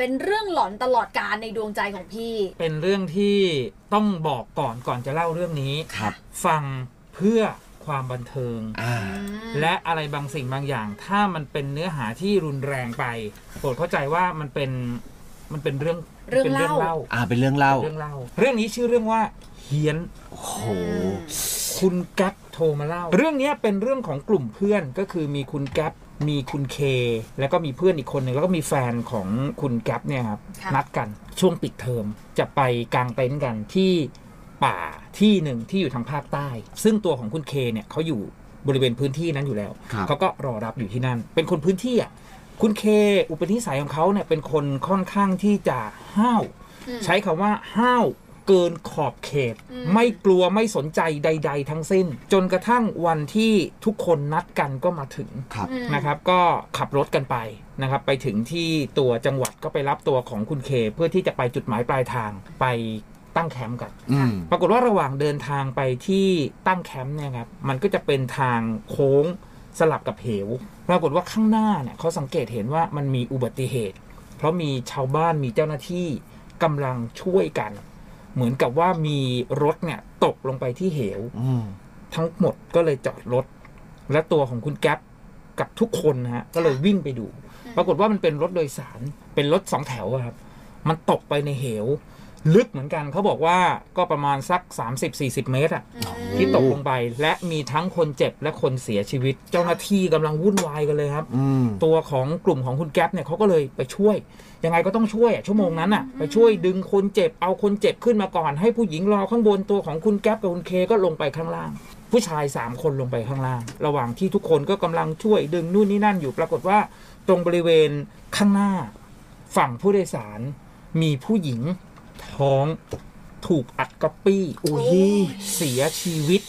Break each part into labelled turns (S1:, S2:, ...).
S1: เป็นเรื่องหลอนตลอดการในดวงใจของพี่
S2: เป็นเรื่องที่ต้องบอกก่อนก่อนจะเล่าเรื่องนี้
S3: ครับ
S2: ฟังเพื่อความบันเทิง
S3: อ่า
S2: และอะไรบางสิ่งบางอย่าง ถ้ามันเป็นเนื้อหาที่รุนแรงไปโปรดเข้าใจว่ามันเป็นมันเป็นเรื่อง
S1: เรื่อง
S2: เป็น
S1: เล่า
S3: อ่าเป็นเรื่องเล่า
S2: เรื่องเล่า เรื่องนี้ชื่อเรื่องว่าเฮียน
S3: โอ้โห
S2: คุณแก๊ปโทรมาเล่า เรื่องนี้เป็นเรื่องของกลุ่มเพื่อนก็คือมีคุณแก๊ป มีคุณเค แล้วก็มีเพื่อนอีกคนหนึ่งแล้วก็มีแฟนของคุณแก๊ปเนี่ยครับ
S1: ค่ะ
S2: นัดกันช่วงปิดเทอมจะไปกางเต็นท์กันที่ป่าที่หนึ่งที่อยู่ทางภาคใต้ ซึ่งตัวของคุณเคเนี่ยเขาอยู่บริเวณพื้นที่นั้นอยู่แล้ว
S3: ครับ
S2: เขาก็รอรับอยู่ที่นั่น เป็นคนพื้นที่อะคุณเคอุปนิสัยของเขาเนี่ยเป็นคนค่อนข้างที่จะห้าว
S1: อืม
S2: ใช้คำว่าห้าว เกินขอบเขต
S1: อืม
S2: ไม่กลัวไม่สนใจใด ๆ ทั้งสิ้น จนกระทั่งวันที่ทุกคนนัดกันก็มาถึง
S3: ครับ
S1: อืม
S2: นะครับ ก็ขับรถกันไปนะครับ ไปถึงที่ตัวจังหวัดก็ไปรับตัวของคุณเค เพื่อที่จะไปจุดหมายปลายทางไปตั้งแคมป์กัน
S3: อืม
S2: ปรากฏว่าระหว่างเดินทางไปที่ตั้งแคมป์เนี่ยครับมันก็จะเป็นทางโค้งสลับกับเหว ปรากฏว่าข้างหน้าเนี่ยเขาสังเกตเห็นว่ามันมีอุบัติเหตุ เพราะมีชาวบ้านมีเจ้าหน้าที่กำลังช่วยกัน เหมือนกับว่ามีรถเนี่ยตกลงไปที่เหว
S3: อืม
S2: ทั้งหมดก็เลยจอดรถ และตัวของคุณแก๊ปกับทุกคนนะฮะก็เลยวิ่งไปดู ปรากฏว่ามันเป็นรถโดยสารเป็นรถสองแถวอะครับ มันตกไปในเหว ลึกเหมือนกันเขาบอกว่าก็ประมาณสัก 30-40 เมตรอะที่ตกลงไป และมีทั้งคนเจ็บและคนเสียชีวิต เจ้าหน้าที่กำลังวุ่นวายกันเลยครับ
S3: อืม
S2: ตัวของกลุ่มของคุณแก๊ปเนี่ยเขาก็เลยไปช่วย ยังไงก็ต้องช่วยอะชั่วโมงนั้นอะไปช่วยดึงคนเจ็บเอาคนเจ็บขึ้นมาก่อน ให้ผู้หญิงรอข้างบนตัวของคุณแก๊ปกับคุณเคก็ลงไปข้างล่าง ผู้ชายสามคนลงไปข้างล่าง ระหว่างที่ทุกคนก็กำลังช่วยดึงนู่นนี่นั่นอยู่ปรากฏว่าตรงบริเวณข้างหน้า ฝั่งผู้โดยสารมีผู้หญิง ท้องถูกอัดก๊อปปี้
S3: โอ้ย
S2: เสียชีวิต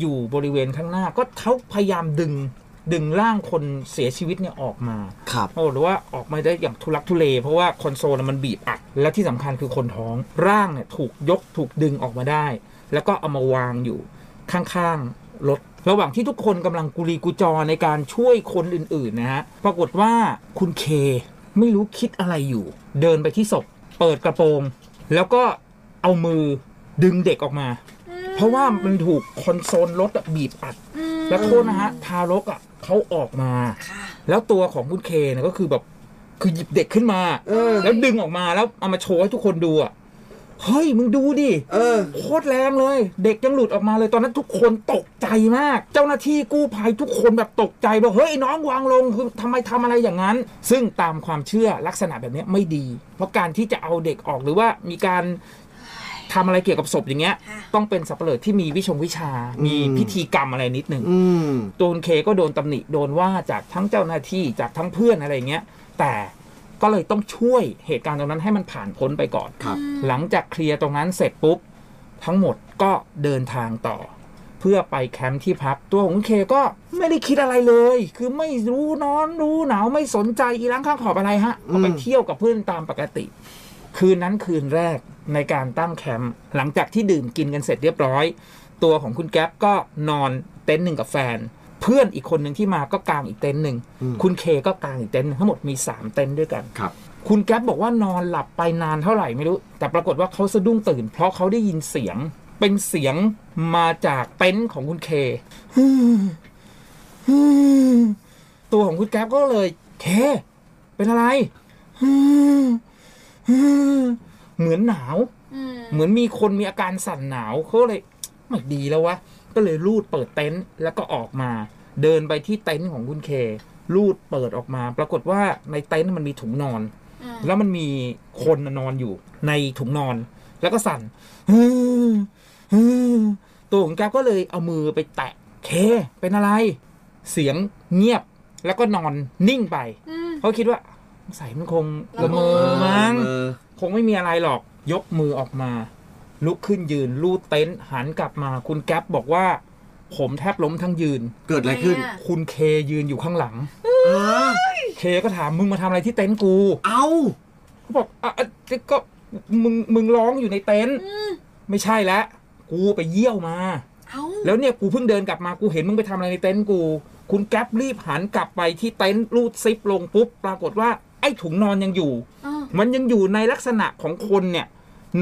S2: อยู่บริเวณข้างหน้า ก็เขาพยายามดึงดึงร่างคนเสียชีวิตเนี่ยออกมา
S3: ครับ
S2: โอ้หรือว่าออกมาได้อย่างทุลักทุเล เพราะว่าคอนโซลน่ะมันบีบอัด และที่สำคัญคือคนท้องร่างเนี่ยถูกยกถูกดึงออกมาได้ แล้วก็เอามาวางอยู่ข้างๆรถระหว่างที่ทุกคนกำลังกุลีกุจอในการช่วยคนอื่นๆนะฮะปรากฏว่าคุณเคไม่รู้คิดอะไรอยู่ เดินไปที่ศพ เปิดกระโปรง แล้วก็เอามือดึงเด็กออกมา เพราะว่ามันถูกคอนโซลรถอะบีบอัด แล้วโทษนะฮะ ทารกอะเขาออกมา
S1: ค่ะ
S2: แล้วตัวของคุณเคเนี่ยก็คือแบบคือหยิบเด็กขึ้นมา
S3: เออ
S2: แล้วดึงออกมาแล้วเอามาโชว์ให้ทุกคนดูอะ เฮ้ยมึงดูดิ
S3: เออ
S2: โคตรแรงเลย เด็กยังหลุดออกมาเลยตอนนั้นทุกคนตกใจมาก เจ้าหน้าที่กู้ภัยทุกคนแบบตกใจบอกเฮ้ยน้องวางลงคือทำไมทำอะไรอย่างนั้น ซึ่งตามความเชื่อลักษณะแบบเนี้ยไม่ดี เพราะการที่จะเอาเด็กออกหรือว่ามีการทำอะไรเกี่ยวกับศพอย่างเงี้ย
S1: ค่ะ
S2: ต้องเป็นสับเปลือที่มีวิชงวิชา มี
S3: อืม
S2: พิธีกรรมอะไรนิดหนึ่ง
S3: อืม
S2: ตัวคุณเคก็โดนตำหนิโดนว่าจากทั้งเจ้าหน้าที่จากทั้งเพื่อนอะไรอย่างเงี้ย แต่ ก็เลยต้องช่วยเหตุการณ์ตรงนั้นให้มันผ่านพ้นไปก่อน
S3: ครับ
S2: หลังจากเคลียร์ตรงนั้นเสร็จปุ๊บ ทั้งหมดก็เดินทางต่อ เพื่อไปแคมป์ที่พักตัวของคุณเคก็ไม่ได้คิดอะไรเลย คือไม่รู้นอนรู้หนาวไม่สนใจอีล้างข้างขอบอะไรฮะก็ไป
S3: อืม
S2: เที่ยวกับเพื่อนตามปกติ คืนนั้นคืนแรกในการตั้งแคมป์หลังจากที่ดื่มกินกันเสร็จเรียบร้อย ตัวของคุณแก๊ปก็นอนเต็นท์หนึ่งกับแฟน เพื่อนอีกคนหนึ่งที่มาก็กางอีกเต็นท์หนึ่ง
S3: อืม
S2: คุณเคก็กางอีกเต็นท์หนึ่งทั้งหมดมีสามเต็นท์ด้วยกัน
S3: ครับ
S2: คุณแก๊ปบอกว่านอนหลับไปนานเท่าไหร่ไม่รู้ แต่ปรากฏว่าเขาสะดุ้งตื่น เพราะเขาได้ยินเสียง เป็นเสียงมาจากเต็นท์ของคุณเคตัวของคุณแก๊ปก็เลย เค เป็นอะไรเหมือนหนาว
S1: อืม
S2: เหมือนมีคนมีอาการสั่นหนาวเขาเลยไม่ดีแล้ววะ ก็เลยรูดเปิดเต็นท์แล้วก็ออกมา เดินไปที่เต็นท์ของคุณเค รูดเปิดออกมา ปรากฏว่าในเต็นท์มันมีถุงนอน
S1: อืม
S2: แล้วมันมีคนนอนอยู่ในถุงนอน แล้วก็สั่นตัวของแกก็เลยเอามือไปแตะเค เป็นอะไร เสียงเงียบแล้วก็นอนนิ่งไป
S1: อืม
S2: เขาคิดว่าใส่มันคง
S1: ละ
S2: ละ
S1: เม
S2: เม
S1: อ
S2: อมั้ง
S3: เออ
S2: คงไม่มีอะไรหรอกยกมือออกมา ลุกขึ้นยืนลูดเต็นท์หันกลับมา คุณแก๊ปบอกว่า ผมแทบล้มทั้งยืน
S3: เกิดอะไรขึ้น
S1: ทำไมอะ
S2: คุณเคยืนอยู่ข้างหลัง
S3: เออ
S2: เคก็ถามมึงมาทำอะไรที่เต็นท์กู
S3: เอ้า
S2: เขาบอกอะอะก็มึงมึงร้องอยู่ในเต็นท์
S1: อืม
S2: ไม่ใช่แล้วกูไปเยี่ยวมา
S1: เอ้า
S2: แล้วเนี่ยกูเพิ่งเดินกลับมากูเห็นมึงไปทำอะไรในเต็นท์กู คุณแก๊ปรีบหันกลับไปที่เต็นท์รูดซิปลงปุ๊บปรากฏว่าไอ้ถุงนอนยังอยู่
S1: อ้าว
S2: มันยังอยู่ในลักษณะของคนเนี่ย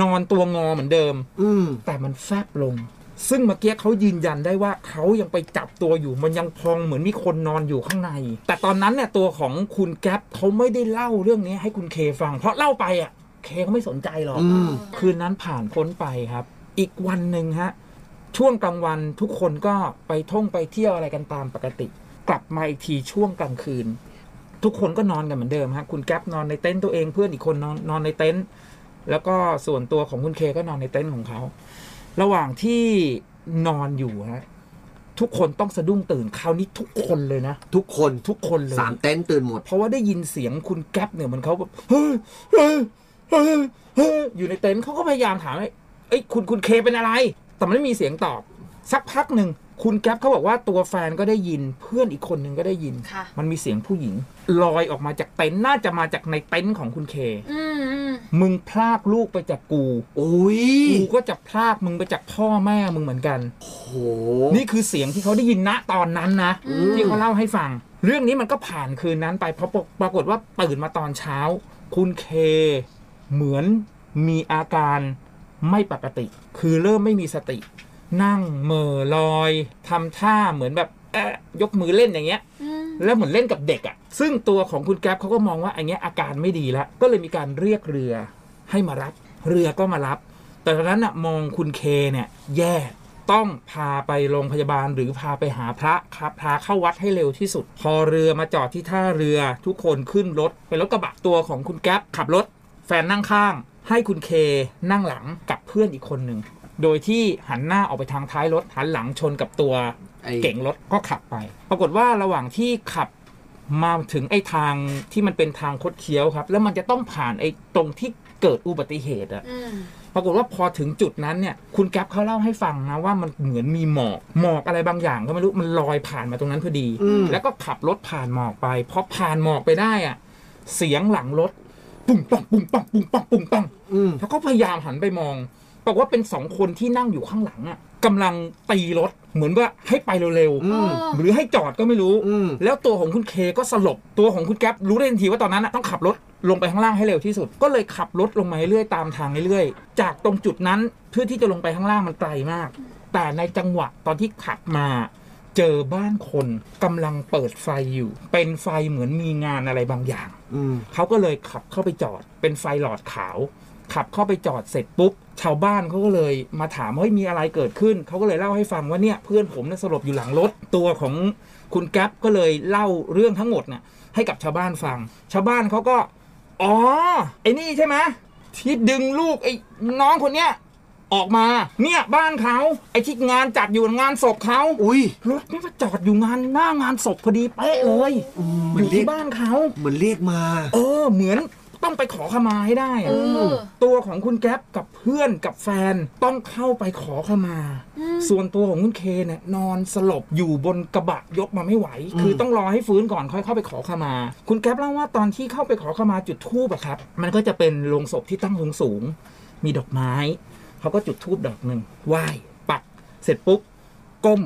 S2: นอนตัวงอเหมือนเดิม
S3: อืม
S2: แต่มันแฟบลง ซึ่งเมื่อกี้เขายืนยันได้ว่าเขายังไปจับตัวอยู่ มันยังพองเหมือนมีคนนอนอยู่ข้างใน แต่ตอนนั้นเนี่ยตัวของคุณแก๊ปเขาไม่ได้เล่าเรื่องนี้ให้คุณเคฟัง เพราะเล่าไปอะ เคเขาไม่สนใจหรอก
S3: อืม
S2: คืนนั้นผ่านพ้นไปครับ อีกวันหนึ่งฮะ ช่วงกลางวันทุกคนก็ไปท่องไปเที่ยวอะไรกันตามปกติ กลับมาอีกทีช่วงกลางคืน ทุกคนก็นอนกันเหมือนเดิมฮะ คุณแก๊ปนอนในเต็นท์ตัวเองเพื่อนอีกคนนอนนอนในเต็นท์ แล้วก็ส่วนตัวของคุณเคก็นอนในเต็นท์ของเขา ระหว่างที่นอนอยู่ฮะทุกคนต้องสะดุ้งตื่นคราวนี้ทุกคนเลยนะ
S3: ทุกคน
S2: ทุกคนเลย
S3: สามเต็นท์ตื่นหมด
S2: เพราะว่าได้ยินเสียงคุณแก๊ปเนี่ยเหมันเขาแบบเฮ้ยเฮ้ยเฮ้ยเฮ้ยอยู่ในเต็นท์เขาก็พยายามถามว่าเอ้ยคุณคุณเคเป็นอะไร แต่มันไม่มีเสียงตอบ สักพักหนึ่ง คุณแก๊ปเขาบอกว่าตัวแฟนก็ได้ยิน เพื่อนอีกคนหนึ่งก็ได้ยิน
S1: ค่ะ
S2: มันมีเสียงผู้หญิง ลอยออกมาจากเต็นท์น่าจะมาจากในเต็นท์ของคุณเค
S1: อืมอืม
S2: มึงพลากลูกไปจากกู
S3: โอ้ย
S2: กูก็จะพลากมึงไปจากพ่อแม่มึงเหมือนกัน
S3: โห
S2: นี่คือเสียงที่เขาได้ยินณตอนนั้นนะ
S1: อืม
S2: ที่เขาเล่าให้ฟัง เรื่องนี้มันก็ผ่านคืนนั้นไปเพราะปรากฏว่าตื่นมาตอนเช้า คุณเค เหมือนมีอาการไม่ปกติ คือเริ่มไม่มีสติ นั่งเหม่อลอยทำท่าเหมือนแบบเอ๊ะยกมือเล่นอย่างเงี้ย
S1: อืม
S2: แล้วเหมือนเล่นกับเด็กอะ่ะ ซึ่งตัวของคุณแก๊ปเขาก็มองว่าอันเนี้ยอาการไม่ดีแล้วก็เลยมีการเรียกเรือให้มารับ เรือก็มารับ แต่ตอนนั้นอะมองคุณเคเนี่ยแย่ต้องพาไปโรงพยาบาลหรือพาไปหาพระครับพาเข้าวัดให้เร็วที่สุด พอเรือมาจอดที่ท่าเรือทุกคนขึ้นรถเป็นรถกระบะตัวของคุณแก๊ปขับรถ แฟนนั่งข้าง ให้คุณเคนั่งหลังกับเพื่อนอีกคนหนึ่ง โดยที่หันหน้าออกไปทางท้ายรถหันหลังชนกับตัว
S3: ไอ้
S2: เก่งรถก็ขับไป ปรากฏว่าระหว่างที่ขับมาถึงไอ้ทางที่มันเป็นทางคดเคี้ยวครับ แล้วมันจะต้องผ่านไอ้ตรงที่เกิดอุบัติเหตุอะ
S1: อืม
S2: ปรากฏว่าพอถึงจุดนั้นเนี่ย คุณแก๊ปเขาเล่าให้ฟังนะว่ามันเหมือนมีหมอกหมอกอะไรบางอย่างก็ไม่รู้มันลอยผ่านมาตรงนั้นพอดี
S3: อืม
S2: แล้วก็ขับรถผ่านหมอกไปพอผ่านหมอกไปได้อะเสียงหลังรถปุ้งปังปุ้งปังปุ้งปังปุ้งปัง
S3: อืม
S2: เขาก็พยายามหันไปมอง บอกว่าเป็นสองคนที่นั่งอยู่ข้างหลังอะกำลังตีรถเหมือนว่าให้ไปเร็ว
S3: อืม
S2: ๆหรือให้จอดก็ไม่รู้
S3: อืม
S2: แล้วตัวของคุณเคก็สลบตัวของคุณแก๊ปรู้ได้ทันทีว่าตอนนั้นน่ะต้องขับรถลงไปข้างล่างให้เร็วที่สุด ก็เลยขับรถลงมาเรื่อยๆตามทางเรื่อยๆจากตรงจุดนั้นเพื่อที่จะลงไปข้างล่างมันไกลมาก แต่ในจังหวะตอนที่ขับมา เจอบ้านคนกำลังเปิดไฟอยู่ เป็นไฟเหมือนมีงานอะไรบางอย่าง
S3: อืม
S2: เขาก็เลยขับเข้าไปจอดเป็นไฟหลอดขาว ขับเข้าไปจอดเสร็จปุ๊บชาวบ้านเขาก็เลยมาถามว่าเฮ้ยมีอะไรเกิดขึ้นเขาก็เลยเล่าให้ฟังว่าเนี่ยเพื่อนผมเนี่ยสลบอยู่หลังรถตัวของคุณแก๊ปก็เลยเล่าเรื่องทั้งหมดน่ะให้กับชาวบ้านฟัง ชาวบ้านเขาก็อ๋อไอ้นี่ใช่ไหมที่ดึงลูกไอ้น้องคนเนี้ยออกมา เนี่ยบ้านเขาไอ้ที่งานจัดอยู่งานศพเขา
S3: อุ้ย
S2: รถไม่มาจอดอยู่งานหน้างานศพพอดีเป๊ะเลย
S3: อืม
S2: อ
S3: มัน
S2: ยู่
S3: เรีย
S2: ที่
S3: ก
S2: บ้านเขา
S3: เหมือนเรียกมา
S2: เออเหมือน ต้องไปขอขมาให้ได้
S1: เอ
S2: อะ
S1: อ
S2: ตัวของคุณแก๊ปกับเพื่อนกับแฟนต้องเข้าไปขอขมา
S1: อืม
S2: ส่วนตัวของคุณเคเนี่ยนอนสลบอยู่บนกระบะยกมาไม่ไหว
S3: อืม
S2: คือต้องรอให้ฟื้นก่อนค่อยเข้าไปขอขมา คุณแก๊ปเล่าว่าตอนที่เข้าไปขอขมาจุดธูปอะครับ มันก็จะเป็นโลงศพที่ตั้งสูงสูงๆมีดอกไม้เขาก็จุดธูปดอกหนึ่งไหว้ปักเสร็จปุ๊บก้ม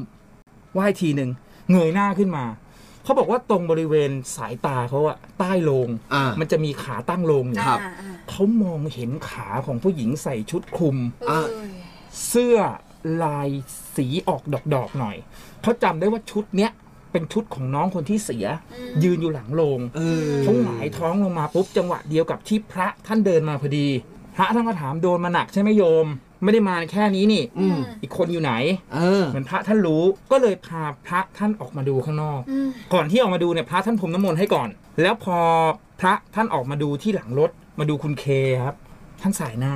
S2: ไหว้ทีหนึ่งเงยหน้าขึ้นมา เขาบอกว่าตรงบริเวณสายตาเขาอะใต้โลง
S3: อ่า
S2: มันจะมีขาตั้งโลงอยู่
S3: ครับ
S1: อ่าอ่า
S2: เขามองเห็นขาของผู้หญิงใส่ชุดคลุม
S1: เออ
S2: เสื้อลายสีออกดอกๆหน่อย เขาจำได้ว่าชุดเนี้ยเป็นชุดของน้องคนที่เสีย
S1: อืม
S2: ยืนอยู่หลังโลง
S3: เออ
S2: เขาหงายท้องลงมาปุ๊บจังหวะเดียวกับที่พระท่านเดินมาพอดี พระท่านก็ถามโดนมาหนักใช่ไหมโยม ไม่ได้มาแค่นี้นี่
S3: อืม
S2: อีกคนอยู่ไหน
S3: เออ
S2: เหมือนพระท่านรู้ก็เลยพาพระท่านออกมาดูข้างนอก
S1: อืม
S2: ก่อนที่ออกมาดูเนี่ยพระท่านพรมน้ำมนต์ให้ก่อน แล้วพอพระท่านออกมาดูที่หลังรถมาดูคุณเคครับ ท่านสายหน้า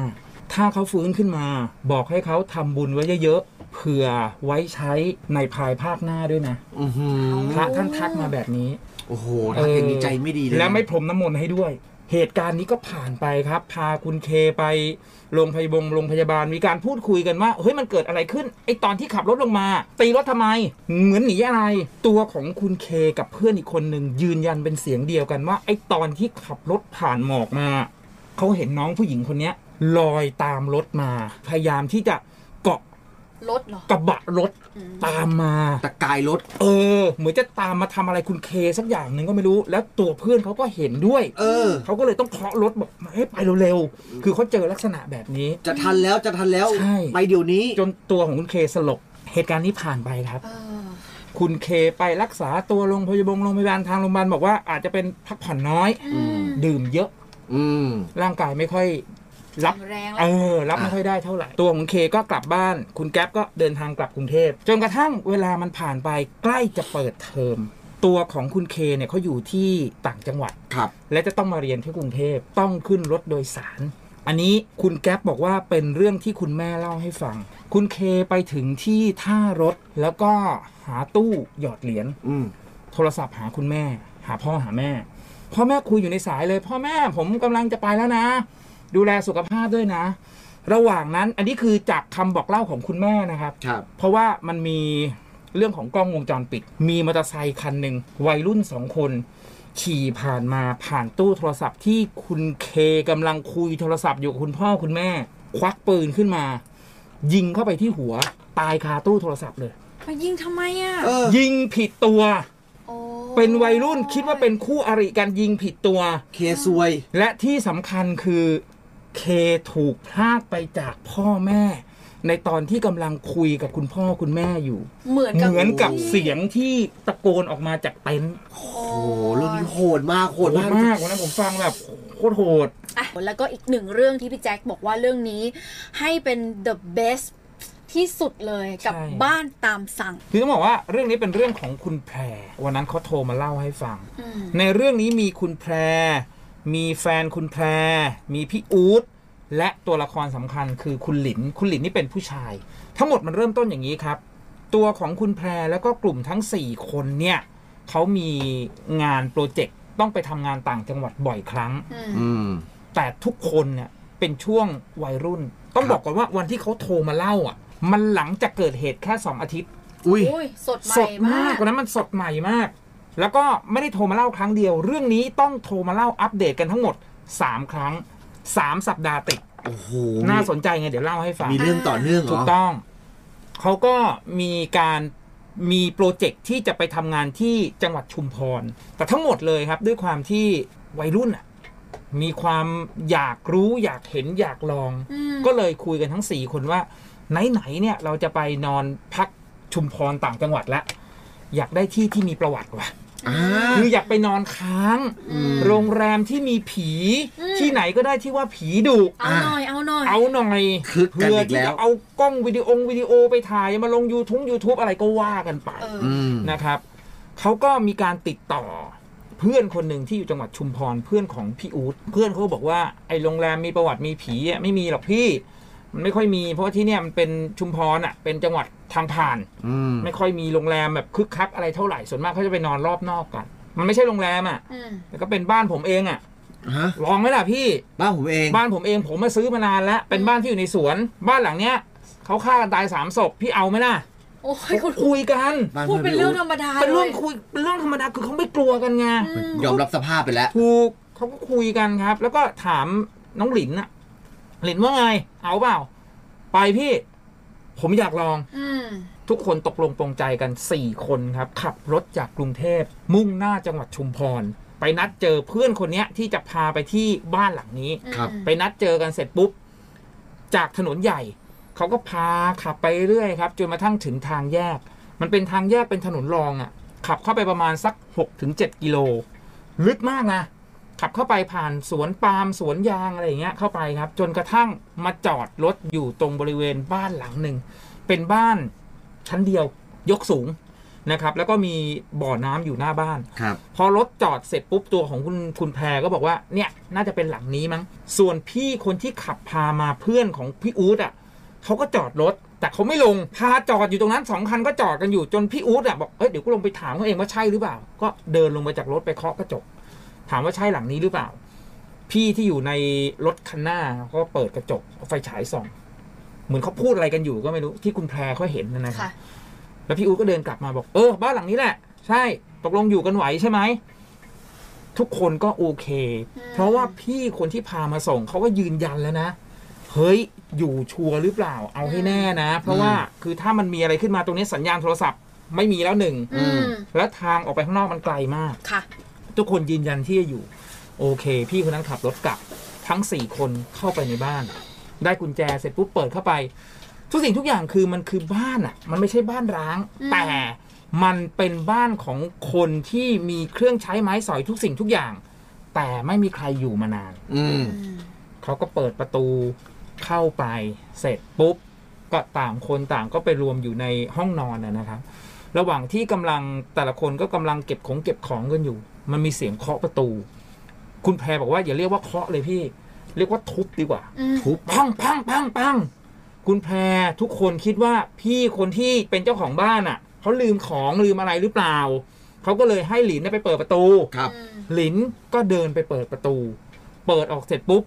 S2: ถ้าเขาฟื้นขึ้นมา บอกให้เขาทำบุญไว้เยอะๆเผื่อไว้ใช้ในภายภาคหน้าด้วยนะ
S3: อือหือ
S2: พระท่านทักมาแบบนี้
S3: โอ้โหถ้าอย่างนี้ใจไม่ดีเลยนะ
S2: และไม่พรมน้ำมนต์ให้ด้วย เหตุการณ์นี้ก็ผ่านไปครับ พาคุณเคไปโรงพยาบาลโรงพยาบาลมีการพูดคุยกันว่าเฮ้ยมันเกิดอะไรขึ้นไอตอนที่ขับรถลงมา ตีรถทำไม เหมือนหนีอะไร ตัวของคุณเคกับเพื่อนอีกคนหนึ่งยืนยันเป็นเสียงเดียวกันว่าไอตอนที่ขับรถผ่านหมอกมาเขาเห็นน้องผู้หญิงคนนี้ลอยตามรถมา พยายามที่จะ
S1: รถเหรอ
S2: กระบะรถ
S1: อืม
S2: ตามมา
S3: ตะกายรถ
S2: เออ เหมือนจะตามมาทำอะไรคุณเคสักอย่างหนึ่งก็ไม่รู้ แล้วตัวเพื่อนเขาก็เห็นด้วย
S3: เออ
S2: เขาก็เลยต้องเคาะรถบอกให้ไปเร็วๆคือเขาเจอลักษณะแบบนี้
S3: จะทันแล้วจะทันแล้ว
S2: ใช่
S3: ไปเดี๋ยวนี้
S2: จนตัวของคุณเคสลบเหตุการณ์นี้ผ่านไปครับ
S1: เออ
S2: คุณเคไปรักษาตัวโรงพยาบาลโรงพยาบาลทางโรงพยาบาลบอกว่าอาจจะเป็นพักผ่อนน้อย
S1: อืม
S2: ดื่มเยอะ
S3: อืม
S2: ร่างกายไม่ค่อย รับ
S1: แข็งแรง
S2: เอ
S1: แล้ว
S2: อรับไม่ค่อยได้เท่าไหร่ ตัวของเคก็กลับบ้าน คุณแก๊ปก็เดินทางกลับกรุงเทพจนกระทั่งเวลามันผ่านไปใกล้จะเปิดเทอมตัวของคุณเคเนี่ยเขาอยู่ที่ต่างจังหวัด
S3: ครับ
S2: และจะต้องมาเรียนที่กรุงเทพต้องขึ้นรถโดยสาร อันนี้คุณแก๊ปบอกว่าเป็นเรื่องที่คุณแม่เล่าให้ฟัง คุณเคไปถึงที่ท่ารถแล้วก็หาตู้หยอดเหรียญ
S3: อืม
S2: โทรศัพท์หาคุณแม่ หาพ่อหาแม่พ่อแม่คุยอยู่ในสายเลย พ่อแม่ผมกำลังจะไปแล้วนะ ดูแลสุขภาพด้วยนะ ระหว่างนั้นอันนี้คือจากคำบอกเล่าของคุณแม่นะครับ
S3: ครับ
S2: เพราะว่ามันมีเรื่องของกล้องวงจรปิด มีมอเตอร์ไซคันหนึ่งวัยรุ่นสองคน ขี่ผ่านมาผ่านตู้โทรศัพท์ที่คุณเคกำลังคุยโทรศัพท์อยู่กับคุณพ่อคุณแม่ ควักปืนขึ้นมา ยิงเข้าไปที่หัว ตายคาตู้โทรศัพท์เลย
S1: มายิงทำไมอะ
S3: เออ
S2: ยิงผิดตัว
S1: โอ้
S2: เป็นวัยรุ่นคิดว่าเป็นคู่อริกันยิงผิดตัว
S3: เคซวย
S2: และที่สำคัญคือ เคถูกพรากไปจากพ่อแม่ ในตอนที่กำลังคุยกับคุณพ่อคุณแม่อยู่
S1: เหมือนกับ
S2: เหมือนกับเสียงที่ตะโกนออกมาจากเต็นท์
S1: โอ้
S3: โอ้โหเรื่องนี้โหดมากโห
S2: โห
S3: ด
S2: ด
S3: มาก
S2: มากวันนั้นผมฟังแบบโคตรโหด
S1: อะแล้วก็อีกหนึ่งเรื่องที่พี่แจ็คบอกว่าเรื่องนี้ ให้เป็น the best ที่สุดเลยกับ
S2: ใช่
S1: บ้านตามสั่ง
S2: คือต้องบอกว่าเรื่องนี้เป็นเรื่องของคุณแพรวันนั้นเขาโทรมาเล่าให้ฟัง
S1: อืม
S2: ในเรื่องนี้มีคุณแพร มีแฟนคุณแพร มีพี่อู๊ดและตัวละครสำคัญคือคุณหลิน คุณหลินนี่เป็นผู้ชาย ทั้งหมดมันเริ่มต้นอย่างนี้ครับ ตัวของคุณแพรแล้วก็กลุ่มทั้ง 4 คนเนี่ยเขามีงานโปรเจกต์ต้องไปทำงานต่างจังหวัดบ่อยครั้ง
S1: อืม
S3: อืม
S2: แต่ทุกคนเนี่ยเป็นช่วงวัยรุ่น ต้อง
S3: ครับ
S2: บอกก่อนว่าวันที่เขาโทรมาเล่าอะ มันหลังจากเกิดเหตุแค่2อาทิตย์
S3: อุ้ย
S1: อุ้ยสดให
S2: ส
S1: ม่
S2: ด
S1: มามา
S2: ก
S1: ก
S2: วันนั้นมันสดใหม่มาก แล้วก็ไม่ได้โทรมาเล่าครั้งเดียว เรื่องนี้ต้องโทรมาเล่าอัปเดตกันทั้งหมด 3 ครั้ง 3 สัปดาห์ติด
S3: โอ้โห
S2: น่าสนใจไงเดี๋ยวเล่าให้ฟัง
S3: มีเรื่องต่อเนื่องเหร
S2: ถู
S3: อ
S2: กต้องเขาก็มีการมีโปรเจกต์ที่จะไปทำงานที่จังหวัดชุมพร แต่ทั้งหมดเลยครับ ด้วยความที่วัยรุ่นอะมีความอยากรู้อยากเห็นอยากลอง
S1: อืม
S2: ก็เลยคุยกันทั้ง4คนว่า ไหนๆเนี่ยเราจะไปนอนพักชุมพรต่างจังหวัดแล้วอยากได้ที่ที่มีประวัติว่ะ
S3: อ่า
S2: คืออยากไปนอนค้าง
S1: อืม
S2: โรงแรมที่มีผี
S1: อืม
S2: ที่ไหนก็ได้ที่ว่าผีดุ
S1: เอาหน่อยเอาหน่อย
S2: เอาหน่อย
S3: คึกกัน
S2: เพื่อ
S3: อีก
S2: ที่
S3: แล้ว
S2: จะเอากล้องวิดีโอวิดีโอไปถ่ายมาลง YouTube YouTube อะไรก็ว่ากันไป
S1: เออ
S3: อืม
S2: นะครับเขาก็มีการติดต่อเพื่อนคนหนึ่งที่อยู่จังหวัดชุมพรเพื่อนของพี่อู๊ดเพื่อนเขาก็บอกว่าไอ้โรงแรมมีประวัติมีผีอะไม่มีหรอกพี่ มันไม่ค่อยมี เพราะว่าที่เนี่ยมันเป็นชุมพรอะ เป็นจังหวัดทางผ่าน
S3: อืม
S2: ไม่ค่อยมีโรงแรมแบบคึกคักอะไรเท่าไหร่ส่วนมากเขาจะไปนอนรอบนอกกัน มันไม่ใช่โรงแรมอะ
S1: อืม
S2: แต่ก็เป็นบ้านผมเองอะ
S3: ฮะ
S2: ลองไหมล่ะพี่
S3: บ้านผมเอง
S2: บ้านผมเองผมมาซื้อมานานแล้ว เป็นบ้านที่อยู่ในสวน บ้านหลังเนี้ยเขาฆ่ากันตายสามศพพี่เอาไหมล่ะ
S1: โอ้ยคุณ
S2: คุยกัน
S3: บ้าน
S1: พูด
S3: พื่
S1: เป็นเรื่อง
S3: พี่
S1: ธรรมดา
S2: เป็นเรื่อง
S1: ลย
S2: คุยเป็นเรื่องธรรมดาคือเขาไม่กลัวกันไง
S1: อืม
S3: ยอมรับสภาพไปแล้ว
S2: ถูกเขาก็คุยกันครับ แล้วก็ถามน้องหลินน่ะ หลินว่าไง เอาเปล่า ไปพี่ ผมอยากลอง
S1: อืม
S2: ทุกคนตกลงปรงใจกัน 4 คนครับ ขับรถจากกรุงเทพ มุ่งหน้าจังหวัดชุมพร ไปนัดเจอเพื่อนคนเนี้ยที่จะพาไปที่บ้านหลังนี้
S3: ครับ
S2: ไปนัดเจอกันเสร็จปุ๊บ จากถนนใหญ่ เขาก็พาขับไปเรื่อยครับ จนมาทั้งถึงทางแยก มันเป็นทางแยกเป็นถนนรองอะ่ะ ขับเข้าไปประมาณสัก6ถึง7กิโล ลึกมากนะ ขับเข้าไปผ่านสวนปาล์มสวนยางอะไรอย่างเงี้ยเข้าไปครับ จนกระทั่งมาจอดรถอยู่ตรงบริเวณบ้านหลังหนึ่ง เป็นบ้านชั้นเดียวยกสูงนะครับ แล้วก็มีบ่อน้ำอยู่หน้าบ้าน
S3: ครับ
S2: พอรถจอดเสร็จปุ๊บตัวของคุณคุณแพรก็บอกว่าเนี่ยน่าจะเป็นหลังนี้มั้ง ส่วนพี่คนที่ขับพามาเพื่อนของพี่อู๊ดอะเขาก็จอดรถแต่เขาไม่ลงพาจอดอยู่ตรงนั้นสองคันก็จอดกันอยู่จนพี่อู๊ดอะบอกเอ้ยเดี๋ยวกูลงไปถามเขาเองว่าใช่หรือเปล่า ก็เดินลงมาจากรถไปเคาะกระจก ถามว่าใช่หลังนี้หรือเปล่า พี่ที่อยู่ในรถคันหน้าก็เปิดกระจกเอาไฟฉายส่อง เหมือนเขาพูดอะไรกันอยู่ก็ไม่รู้ที่คุณแพรเขาเห็นนะนะครับ
S1: ค่ะ
S2: แล้วพี่อู๊ดก็เดินกลับมาบอกเออบ้านหลังนี้แหละ ใช่ตกลงอยู่กันไหวใช่ไหมทุกคนก็โอเค
S1: อืม
S2: เพราะว่าพี่คนที่พามาส่งเขาก็ยืนยันแล้วนะเเฮ้ยอยู่ชัวร์หรือเปล่า เอาให้แน่นะ เพราะว่าคือถ้ามันมีอะไรขึ้นมาตรงนี้สัญญาณโทรศัพท์ไม่มีแล้วหนึ่ง
S1: อืม
S2: และทางออกไปข้างนอกมันไกลมาก
S1: ค่ะ
S2: ทุกคนยืนยันที่จะอยู่ โอเค พี่คนนั้นขับรถกลับทั้งสี่คนเข้าไปในบ้าน ได้กุญแจเสร็จปุ๊บเปิดเข้าไป ทุกสิ่งทุกอย่างคือมันคือบ้านอะ มันไม่ใช่บ้านร้าง
S1: อืม
S2: แต่มันเป็นบ้านของคนที่มีเครื่องใช้ไม้สอยทุกสิ่งทุกอย่าง แต่ไม่มีใครอยู่มานาน
S3: อืม
S1: อืม
S2: เขาก็เปิดประตูเข้าไปเสร็จปุ๊บ ก็ต่างคนต่างก็ไปรวมอยู่ในห้องนอนนะนะครับ ระหว่างที่กำลังแต่ละคนก็กำลังเก็บของเก็บของกันอยู่ มันมีเสียงเคาะประตู คุณแพรบอกว่าอย่าเรียกว่าเคาะเลยพี่ เรียกว่าทุบดีกว่า
S1: อืม
S3: ทุบ
S2: ปังปังปังปังคุณแพรทุกคนคิดว่าพี่คนที่เป็นเจ้าของบ้านอะเขาลืมของลืมอะไรหรือเปล่าเขาก็เลยให้หลินเนยไปเปิดประตู
S3: ครับ
S1: อืม
S2: หลินก็เดินไปเปิดประตู เปิดออกเสร็จปุ๊บ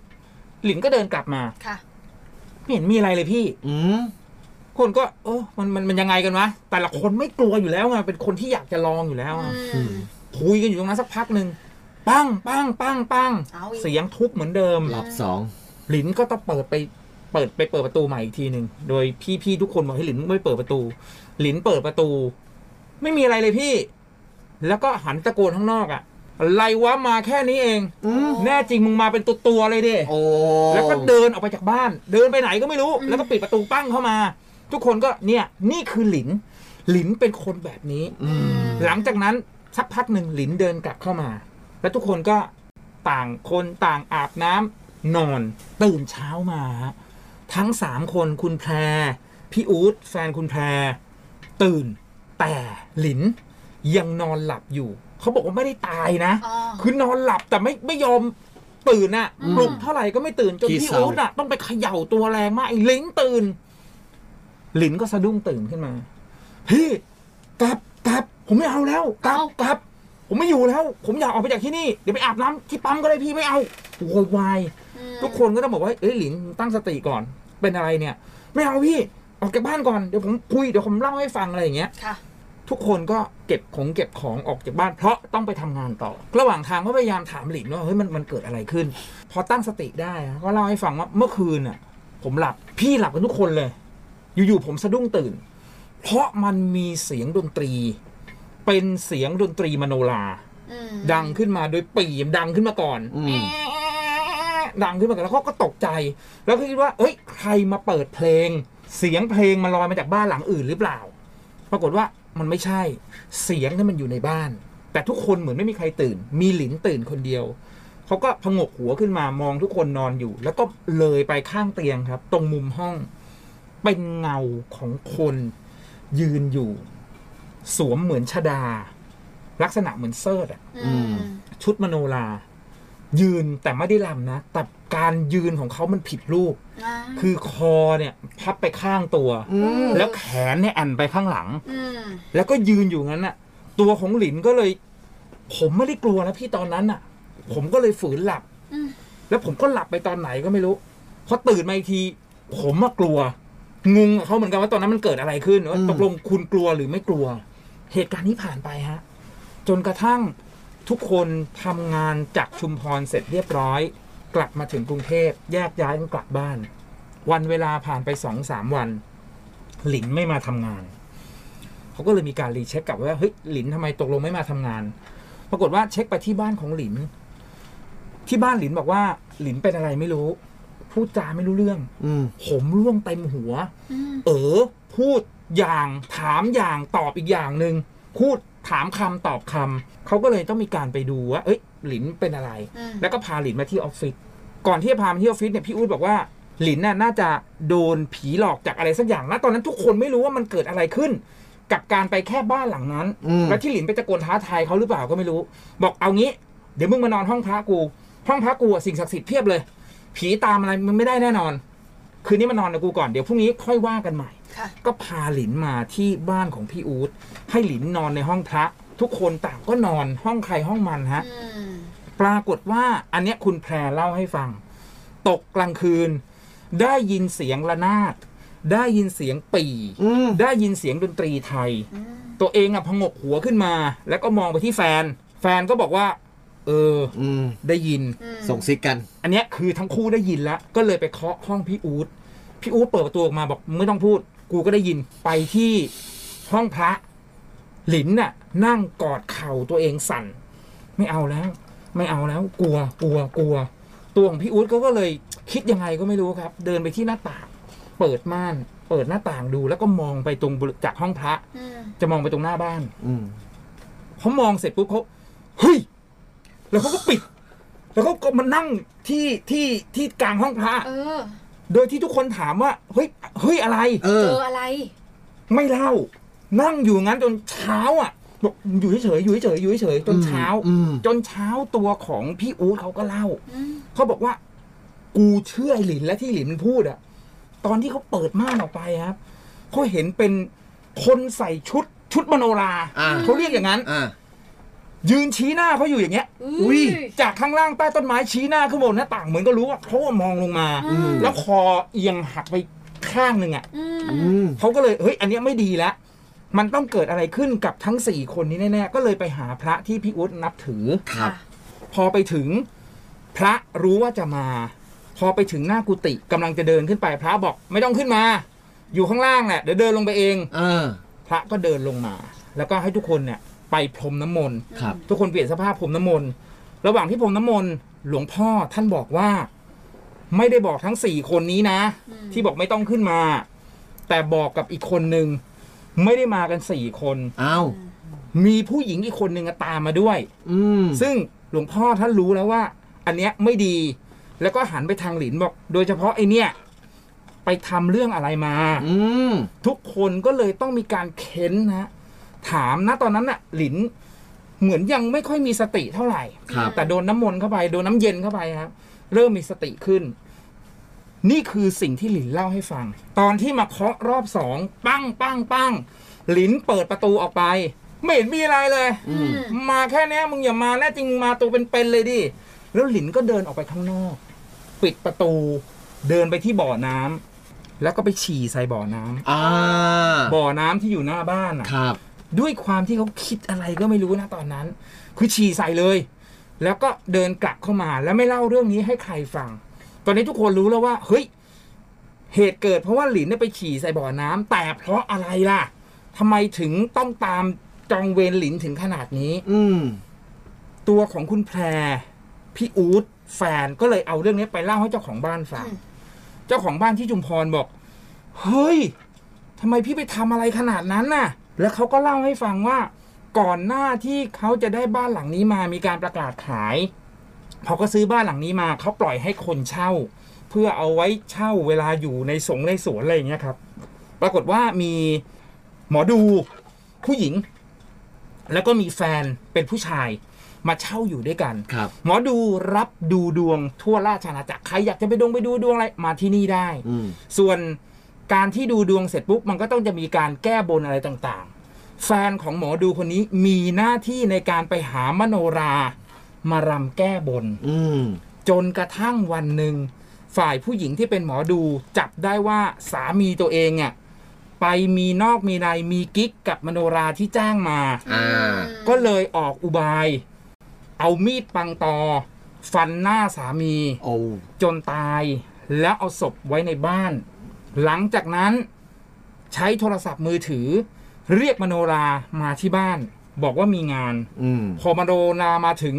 S2: หลินก็เดินกลับมา
S1: ค่ะ
S2: ไม่เห็นมีอะไรเลยพี่
S3: อืม
S2: คนก็ เออมันมันมันยังไงกันวะแต่ละคนไม่กลัวอยู่แล้วไงเป็นคนที่อยากจะลองอยู่แล้วอะ
S1: อืม
S2: คุยกันอยู่ตรงนั้นสักพักหนึ่งปังปังปังปัง
S1: เอาอีก
S2: เสียงทุบเหมือนเดิม
S3: รอบสอง
S2: หลินก็ต้องเปิดไปเปิดไปเปิดประตูใหม่อีกทีหนึ่งโดยพี่พี่ทุกคนบอกให้หลินไม่เปิดประตู หลินเปิดประตู ไม่มีอะไรเลยพี่ แล้วก็หันตะโกนข้างนอกอะอะไรวะมาแค่นี้เอง
S3: อืม
S2: แน่จริงมึงมาเป็นตัวตัวๆเลยดิ
S3: โอ้
S2: แล้วก็เดินออกไปจากบ้าน เดินไปไหนก็ไม่รู้
S1: อืม
S2: แล้วก็ปิดประตูปั้งเข้ามา ทุกคนก็เนี่ย นี่คือหลิน หลินเป็นคนแบบนี้
S3: อืม
S2: หลังจากนั้น สักพักหนึ่งหลินเดินกลับเข้ามา แล้วทุกคนก็ต่างคนต่างอาบน้ำนอน ตื่นเช้ามาฮะทั้งสามคนคุณแพร พี่อู๊ดแฟนคุณแพร ตื่น แต่หลินยังนอนหลับอยู่ เขาบอกว่าไม่ได้ตายนะ
S1: อ๋อ
S2: คือนอนหลับแต่ไม่ไม่ยอมตื่นอะ
S1: อืม
S2: ปลุกเท่าไหร่ก็ไม่ตื่นจน
S3: ขี้
S2: พี่
S3: เศร้า
S2: อู๊ดอะต้องไปเขย่าตัวแรงมากไอ้ลินตื่นลินก็สะดุ้งตื่นขึ้นมาพี่กลับกลับ ผมไม่เอาแล้วกลับ
S1: เอ้า
S2: กลับ ผมไม่อยู่แล้ว ผมอยากออกไปจากที่นี่เดี๋ยวไปอาบน้ำที่ปั๊มก็ได้พี่ไม่เอาโวยวาย
S1: อืม
S2: ทุกคนก็ต้องบอกว่าเอ้ยหลินตั้งสติก่อน เป็นอะไรเนี่ย ไม่เอาพี่ออกจากบ้านก่อนเดี๋ยวผมคุยเดี๋ยวผมเล่าให้ฟังอะไรอย่างเงี้ย
S1: ค่ะ
S2: ทุกคนก็เก็บของเก็บของออกจากบ้านเพราะต้องไปทำงานต่อ ระหว่างทางก็พยายามถามหลินว่าเฮ้ยมันมันเกิดอะไรขึ้น พอตั้งสติได้อะก็เล่าให้ฟังว่าเมื่อคืนน่ะ ผมหลับพี่หลับกันทุกคนเลย อยู่ๆผมสะดุ้งตื่น เพราะมันมีเสียงดนตรี เป็นเสียงดนตรีมโนรา
S1: อืม
S2: ดังขึ้นมาโดยปีมดังขึ้นมาก่อน
S3: อืม
S2: ดังขึ้นมาก่อนแล้วเขาก็ตกใจ แล้วก็คิดว่า เอ้ย ใครมาเปิดเพลง เสียงเพลงมันลอยมาจากบ้านหลังอื่นหรือเปล่า ปรากฏว่ามันไม่ใช่ เสียงนั้นมันอยู่ในบ้าน แต่ทุกคนเหมือนไม่มีใครตื่น มีหลินตื่นคนเดียวเขาก็พงกหัวขึ้นมามองทุกคนนอนอยู่ แล้วก็เลยไปข้างเตียงครับ ตรงมุมห้อง เป็นเงาของคนยืนอยู่ สวมเหมือนชดา ลักษณะเหมือนเซิร์ดอะ
S1: อืม
S2: ชุดมโนรายืนแต่ไม่ได้ลำนะแต่การยืนของเขามันผิดรูป
S1: อ่า
S2: คือคอเนี่ยพับไปข้างตัว
S3: อืม
S2: แล้วแขนเนี่ยแอนไปข้างหลัง
S1: อืม
S2: แล้วก็ยืนอยู่งั้นน่ะ ตัวของหลินก็เลย ผมไม่ได้กลัวนะพี่ตอนนั้นน่ะ ผมก็เลยฝืนหลับ
S1: อืม
S2: แล้วผมก็หลับไปตอนไหนก็ไม่รู้พอตื่นมาอีกที ผมมากลัว งงกับเขาเหมือนกันว่าตอนนั้นมันเกิดอะไรขึ้นว่า
S3: อืม
S2: ตกลงคุณกลัวหรือไม่กลัว เหตุการณ์นี้ผ่านไปฮะ จนกระทั่งทุกคนทำงานจากชุมพรเสร็จเรียบร้อย กลับมาถึงกรุงเทพแยกย้ายกันกลับบ้าน วันเวลาผ่านไปสองสามวัน หลินไม่มาทำงาน เขาก็เลยมีการรีเช็คกลับว่าเฮ้ยหลินทำไมตกลงไม่มาทำงาน ปรากฏว่าเช็คไปที่บ้านของหลิน ที่บ้านหลินบอกว่า หลินเป็นอะไรไม่รู้ พูดจาไม่รู้เรื่อง
S3: อืม
S2: ผมร่วงเต็มหัว
S1: อืม
S2: เออพูด อย่างถามอย่างตอบอีกอย่างหนึ่งพูดถามคำตอบคำเขาก็เลยต้องมีการไปดูว่า เอ้ย หลินเป็นอะไร
S1: อืม
S2: แล้วก็พาหลินมาที่ออฟฟิศก่อนที่จะพามาที่ออฟฟิศเนี่ยพี่อู๊ดบอกว่าหลินน่ะน่าจะโดนผีหลอกจากอะไรสักอย่างนะตอนนั้นทุกคนไม่รู้ว่ามันเกิดอะไรขึ้น กับการไปแค่บ้านหลังนั้น
S3: อืม
S2: แล้วที่หลินไปตะโกนท้าทายเขาหรือเปล่าก็ไม่รู้ บอกเอางี้ เดี๋ยวมึงมานอนห้องพระกู ห้องพระกูอะสิ่งศักดิ์สิทธิ์เพียบเลย ผีตามอะไรมึงไม่ได้แน่นอน คืนนี้มานอนกับกูก่อนเดี๋ยวพรุ่งนี้ค่อยว่ากันใหม่
S1: ค่ะ
S2: ก็พาหลินมาที่บ้านของพี่อู๊ดให้หลินนอนในห้องพระ ทุกคนต่างก็นอนห้องใครห้องมันฮะ
S1: อืม
S2: ปรากฏว่าอันเนี้ยคุณแพรเล่าให้ฟัง ตกกลางคืน ได้ยินเสียงระนาดได้ยินเสียงปี่
S3: อืม
S2: ได้ยินเสียงดนตรีไทย
S1: อืม
S2: ตัวเองอะพงกหัวขึ้นมา แล้วก็มองไปที่แฟน แฟนก็บอกว่า เออ
S3: อืม
S2: ได้ยิน
S1: อืม
S3: ส่งซิกกัน
S2: อันเนี้ยคือทั้งคู่ได้ยินแล้ว ก็เลยไปเคาะห้องพี่อู๊ดพี่อู๊ดเปิดประตูออกมาบอกไม่ต้องพูด กูก็ได้ยินไปที่ห้องพระหลินน่ะ นั่งกอดเข่าตัวเองสั่น ไม่เอาแล้ว ไม่เอาแล้ว กลัวกลัวกลัว ตัวของพี่อู๊ดเขาก็เลยคิดยังไงก็ไม่รู้ครับ เดินไปที่หน้าต่าง เปิดม่าน เปิดหน้าต่างดู แล้วก็มองไปตรงบริจากห้องพระ
S1: อืม
S2: จะมองไปตรงหน้าบ้าน
S3: อืม
S2: เขามองเสร็จปุ๊บเขาเฮ้ย แล้วเขาก็ปิด แล้วเขาก็มานั่งที่ที่ที่กลางห้องพระ
S1: เออ
S2: โดยที่ทุกคนถามว่า เฮ้ย เฮ้ยอะไร
S3: เอ
S1: เจ
S3: อ
S1: ออะไร
S2: ไม่เล่า นั่งอยู่งั้นจนเช้าอะบอกอยู่เฉยๆอยู่เฉยๆอยู่เฉยๆจนเช้า
S3: อืม
S2: จนเช้าตัวของพี่อู๊ดเขาก็เล่า
S1: อืม
S2: เขาบอกว่า กูเชื่อไอ้หลินและที่หลินมันพูดอะตอนที่เขาเปิดม่านออกไปครับเขาเห็นเป็นคนใส่ชุดชุดมโนรา
S3: อ่า
S2: เขาเรียกอย่างนั้น
S3: อ่า
S2: ยืนชี้หน้าเขาอยู่อย่างเงี้ย
S3: อุ๊ย
S2: จากข้างล่างใต้ต้นไม้ชี้หน้าขึ้นบนหน้าต่างเหมือนก็รู้ว่าเขามองลงมา
S1: อืม
S2: แล้วคอเอียงหักไปข้างหนึ่งอะ
S1: อืม
S3: อืม
S2: เขาก็เลยเฮ้ย อันเนี้ยไม่ดีแล้วมันต้องเกิดอะไรขึ้นกับทั้งสี่คนนี้แน่ๆก็เลยไปหาพระที่พี่อุ๊ดนับถือ
S3: ครับ
S2: พอไปถึงพระรู้ว่าจะมา พอไปถึงหน้ากุฏิกำลังจะเดินขึ้นไปพระบอกไม่ต้องขึ้นมา อยู่ข้างล่างแหละเดี๋ยวเดินลงไปเอง
S3: เออ
S2: พระก็เดินลงมา แล้วก็ให้ทุกคนเนี่ย ไปพรมน้ำมนต์
S3: ครับ
S2: ทุกคนเปลี่ยนสภาพพรมน้ำมนต์ระหว่างที่พรมน้ำมนต์หลวงพ่อท่านบอกว่า ไม่ได้บอกทั้งสี่คนนี้นะ
S1: อืม
S2: ที่บอกไม่ต้องขึ้นมา แต่บอกกับอีกคนหนึ่งไม่ได้มากันสี่คน
S3: อ้าว
S2: มีผู้หญิงอีกคนหนึ่งอะตามมาด้วย
S3: อืม
S2: ซึ่งหลวงพ่อท่านรู้แล้วว่า อันเนี้ยไม่ดี แล้วก็หันไปทางหลินบอก โดยเฉพาะไอเนี้ยไปทำเรื่องอะไรมา
S3: อืม
S2: ทุกคนก็เลยต้องมีการเค้นนะ ถามนะตอนนั้นน่ะ หลินเหมือนยังไม่ค่อยมีสติเท่าไหร่
S3: ครับ
S2: แต่โดนน้ำมนต์เข้าไปโดนน้ำเย็นเข้าไปครับ เริ่มมีสติขึ้น นี่คือสิ่งที่หลินเล่าให้ฟัง ตอนที่มาเคาะรอบสองปั้งปั้งปั้งหลินเปิดประตูออกไป ไม่เห็นมีอะไรเลย
S3: อืม
S2: มาแค่เนี้ยมึงอย่ามาแน่จริงมาตัวเป็นๆเลยดิ แล้วหลินก็เดินออกไปข้างนอก ปิดประตู เดินไปที่บ่อน้ำแล้วก็ไปฉี่ใส่บ่อน้ำ
S3: อ่า
S2: บ่อน้ำที่อยู่หน้าบ้านอะ
S3: ครับ
S2: ด้วยความที่เขาคิดอะไรก็ไม่รู้นะตอนนั้น คือฉี่ใส่เลย แล้วก็เดินกลับเข้ามาแล้วไม่เล่าเรื่องนี้ให้ใครฟัง ตอนนี้ทุกคนรู้แล้วว่า เฮ้ย เหตุเกิดเพราะว่าหลินเนี่ยไปฉี่ใส่บ่อน้ำแต่เพราะอะไรล่ะทำไมถึงต้องตามจองเวรหลินถึงขนาดนี้
S3: อืม
S2: ตัวของคุณแพรพี่อู๊ดแฟนก็เลยเอาเรื่องนี้ไปเล่าให้เจ้าของบ้านฟัง
S1: อืม
S2: เจ้าของบ้านที่จุมพรบอก เฮ้ยทำไมพี่ไปทำอะไรขนาดนั้นน่ะ แล้วเขาก็เล่าให้ฟังว่าก่อนหน้าที่เขาจะได้บ้านหลังนี้มามีการประกาศขายพอก็ซื้อบ้านหลังนี้มาเขาปล่อยให้คนเช่า เพื่อเอาไว้เช่าเวลาอยู่ในสงในสวนอะไรอย่างเงี้ยครับ ปรากฏว่ามีหมอดูผู้หญิง แล้วก็มีแฟนเป็นผู้ชายมาเช่าอยู่ด้วยกัน
S3: ครับ
S2: หมอดูรับดูดวงทั่วราชอาณาจักรใครอยากจะไปดวงไปดูดวงอะไรมาที่นี่ได้
S3: อืม
S2: ส่วน การที่ดูดวงเสร็จปุ๊บมันก็ต้องจะมีการแก้บนอะไรต่างๆ แฟนของหมอดูคนนี้มีหน้าที่ในการไปหามโนรามารำแก้บน
S3: อืม
S2: จนกระทั่งวันหนึ่งฝ่ายผู้หญิงที่เป็นหมอดูจับได้ว่าสามีตัวเองอะไปมีนอกมีในมีกิ๊กกับมโนราที่จ้างมา
S3: อ่า
S2: ก็เลยออกอุบาย เอามีดปังตอ ฟันหน้าสามี
S3: โอ้
S2: จนตาย แล้วเอาศพไว้ในบ้าน หลังจากนั้นใช้โทรศัพท์มือถือ เรียกมโนรามาที่บ้าน บอกว่ามีงาน
S3: อืม
S2: พอมโนรามาถึง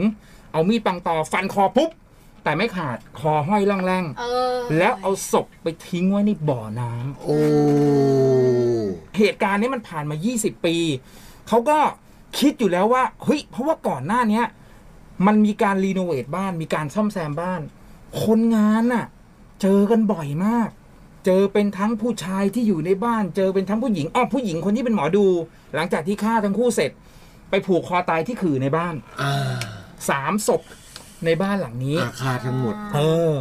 S2: เอามีดปังตอฟันคอปุ๊บ แต่ไม่ขาดคอห้อยร่องแร่ง
S1: เออ
S2: แล้วเอาศพไปทิ้งไว้ในบ่อน้ำ
S3: โอ้
S2: เหตุการณ์นี้มันผ่านมา 20 ปี เขาก็คิดอยู่แล้วว่าเฮ้ยเพราะว่าก่อนหน้าเนี้ยมันมีการ renovate บ้านมีการซ่อมแซมบ้าน คนงานน่ะ เจอกันบ่อยมาก เจอเป็นทั้งผู้ชายที่อยู่ในบ้าน เจอเป็นทั้งผู้หญิงอ้อผู้หญิงคนที่เป็นหมอดู หลังจากที่ฆ่าทั้งคู่เสร็จ ไปผูกคอตายที่ขื่อในบ้าน
S3: อ่า
S2: สามศพในบ้านหลังนี้
S3: อาคาทั้งหมด
S2: เออ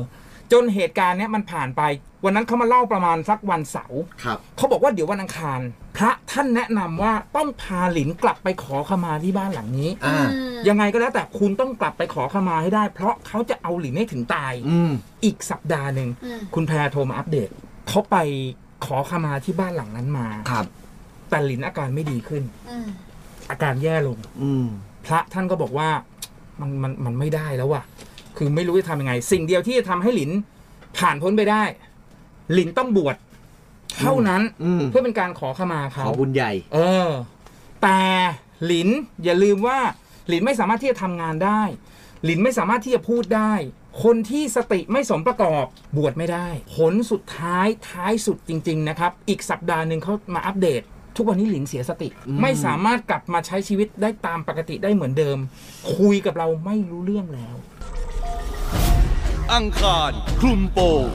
S2: จนเหตุการณ์เนี้ยมันผ่านไป วันนั้นเขามาเล่าประมาณสักวันเสาร์
S3: ครับ
S2: เขาบอกว่าเดี๋ยววันอังคาร พระท่านแนะนำว่าต้องพาหลินกลับไปขอขมาที่บ้านหลังนี้
S3: อ่า
S2: ยังไงก็แล้วแต่คุณต้องกลับไปขอขมาให้ได้ เพราะเขาจะเอาหลินให้ถึงตาย
S3: อืม
S2: อีกสัปดาห์หนึ่ง
S1: อืม
S2: คุณแพรโทรมาอัปเดต เขาไปขอขมาที่บ้านหลังนั้นมา
S3: ครับ
S2: แต่หลินอาการไม่ดีขึ้น
S1: อืม
S2: อาการแย่ลง
S3: อืม
S2: พระท่านก็บอกว่ามันมันมันไม่ได้แล้วว่ะ คือไม่รู้จะทำยังไง สิ่งเดียวที่จะทำให้หลินผ่านพ้นไปได้ หลินต้องบวชเท่านั้น
S3: อืม
S2: เพื่อเป็นการขอขมา
S3: ข
S2: เขา
S3: อบุญใหญ่
S2: เออ แต่หลินอย่าลืมว่า หลินไม่สามารถที่จะทำงานได้ หลินไม่สามารถที่จะพูดได้ คนที่สติไม่สมประกอบบวชไม่ได้ ผลสุดท้ายท้ายสุดจริง ๆ นะครับ อีกสัปดาห์หนึ่งเขามาอัปเดต ทุกวันนี้หลินเสียสติ
S3: อืม
S2: ไม่สามารถกลับมาใช้ชีวิตได้ตามปกติได้เหมือนเดิม คุยกับเราไม่รู้เรื่องแล้ว
S4: อังคารคลุมโปง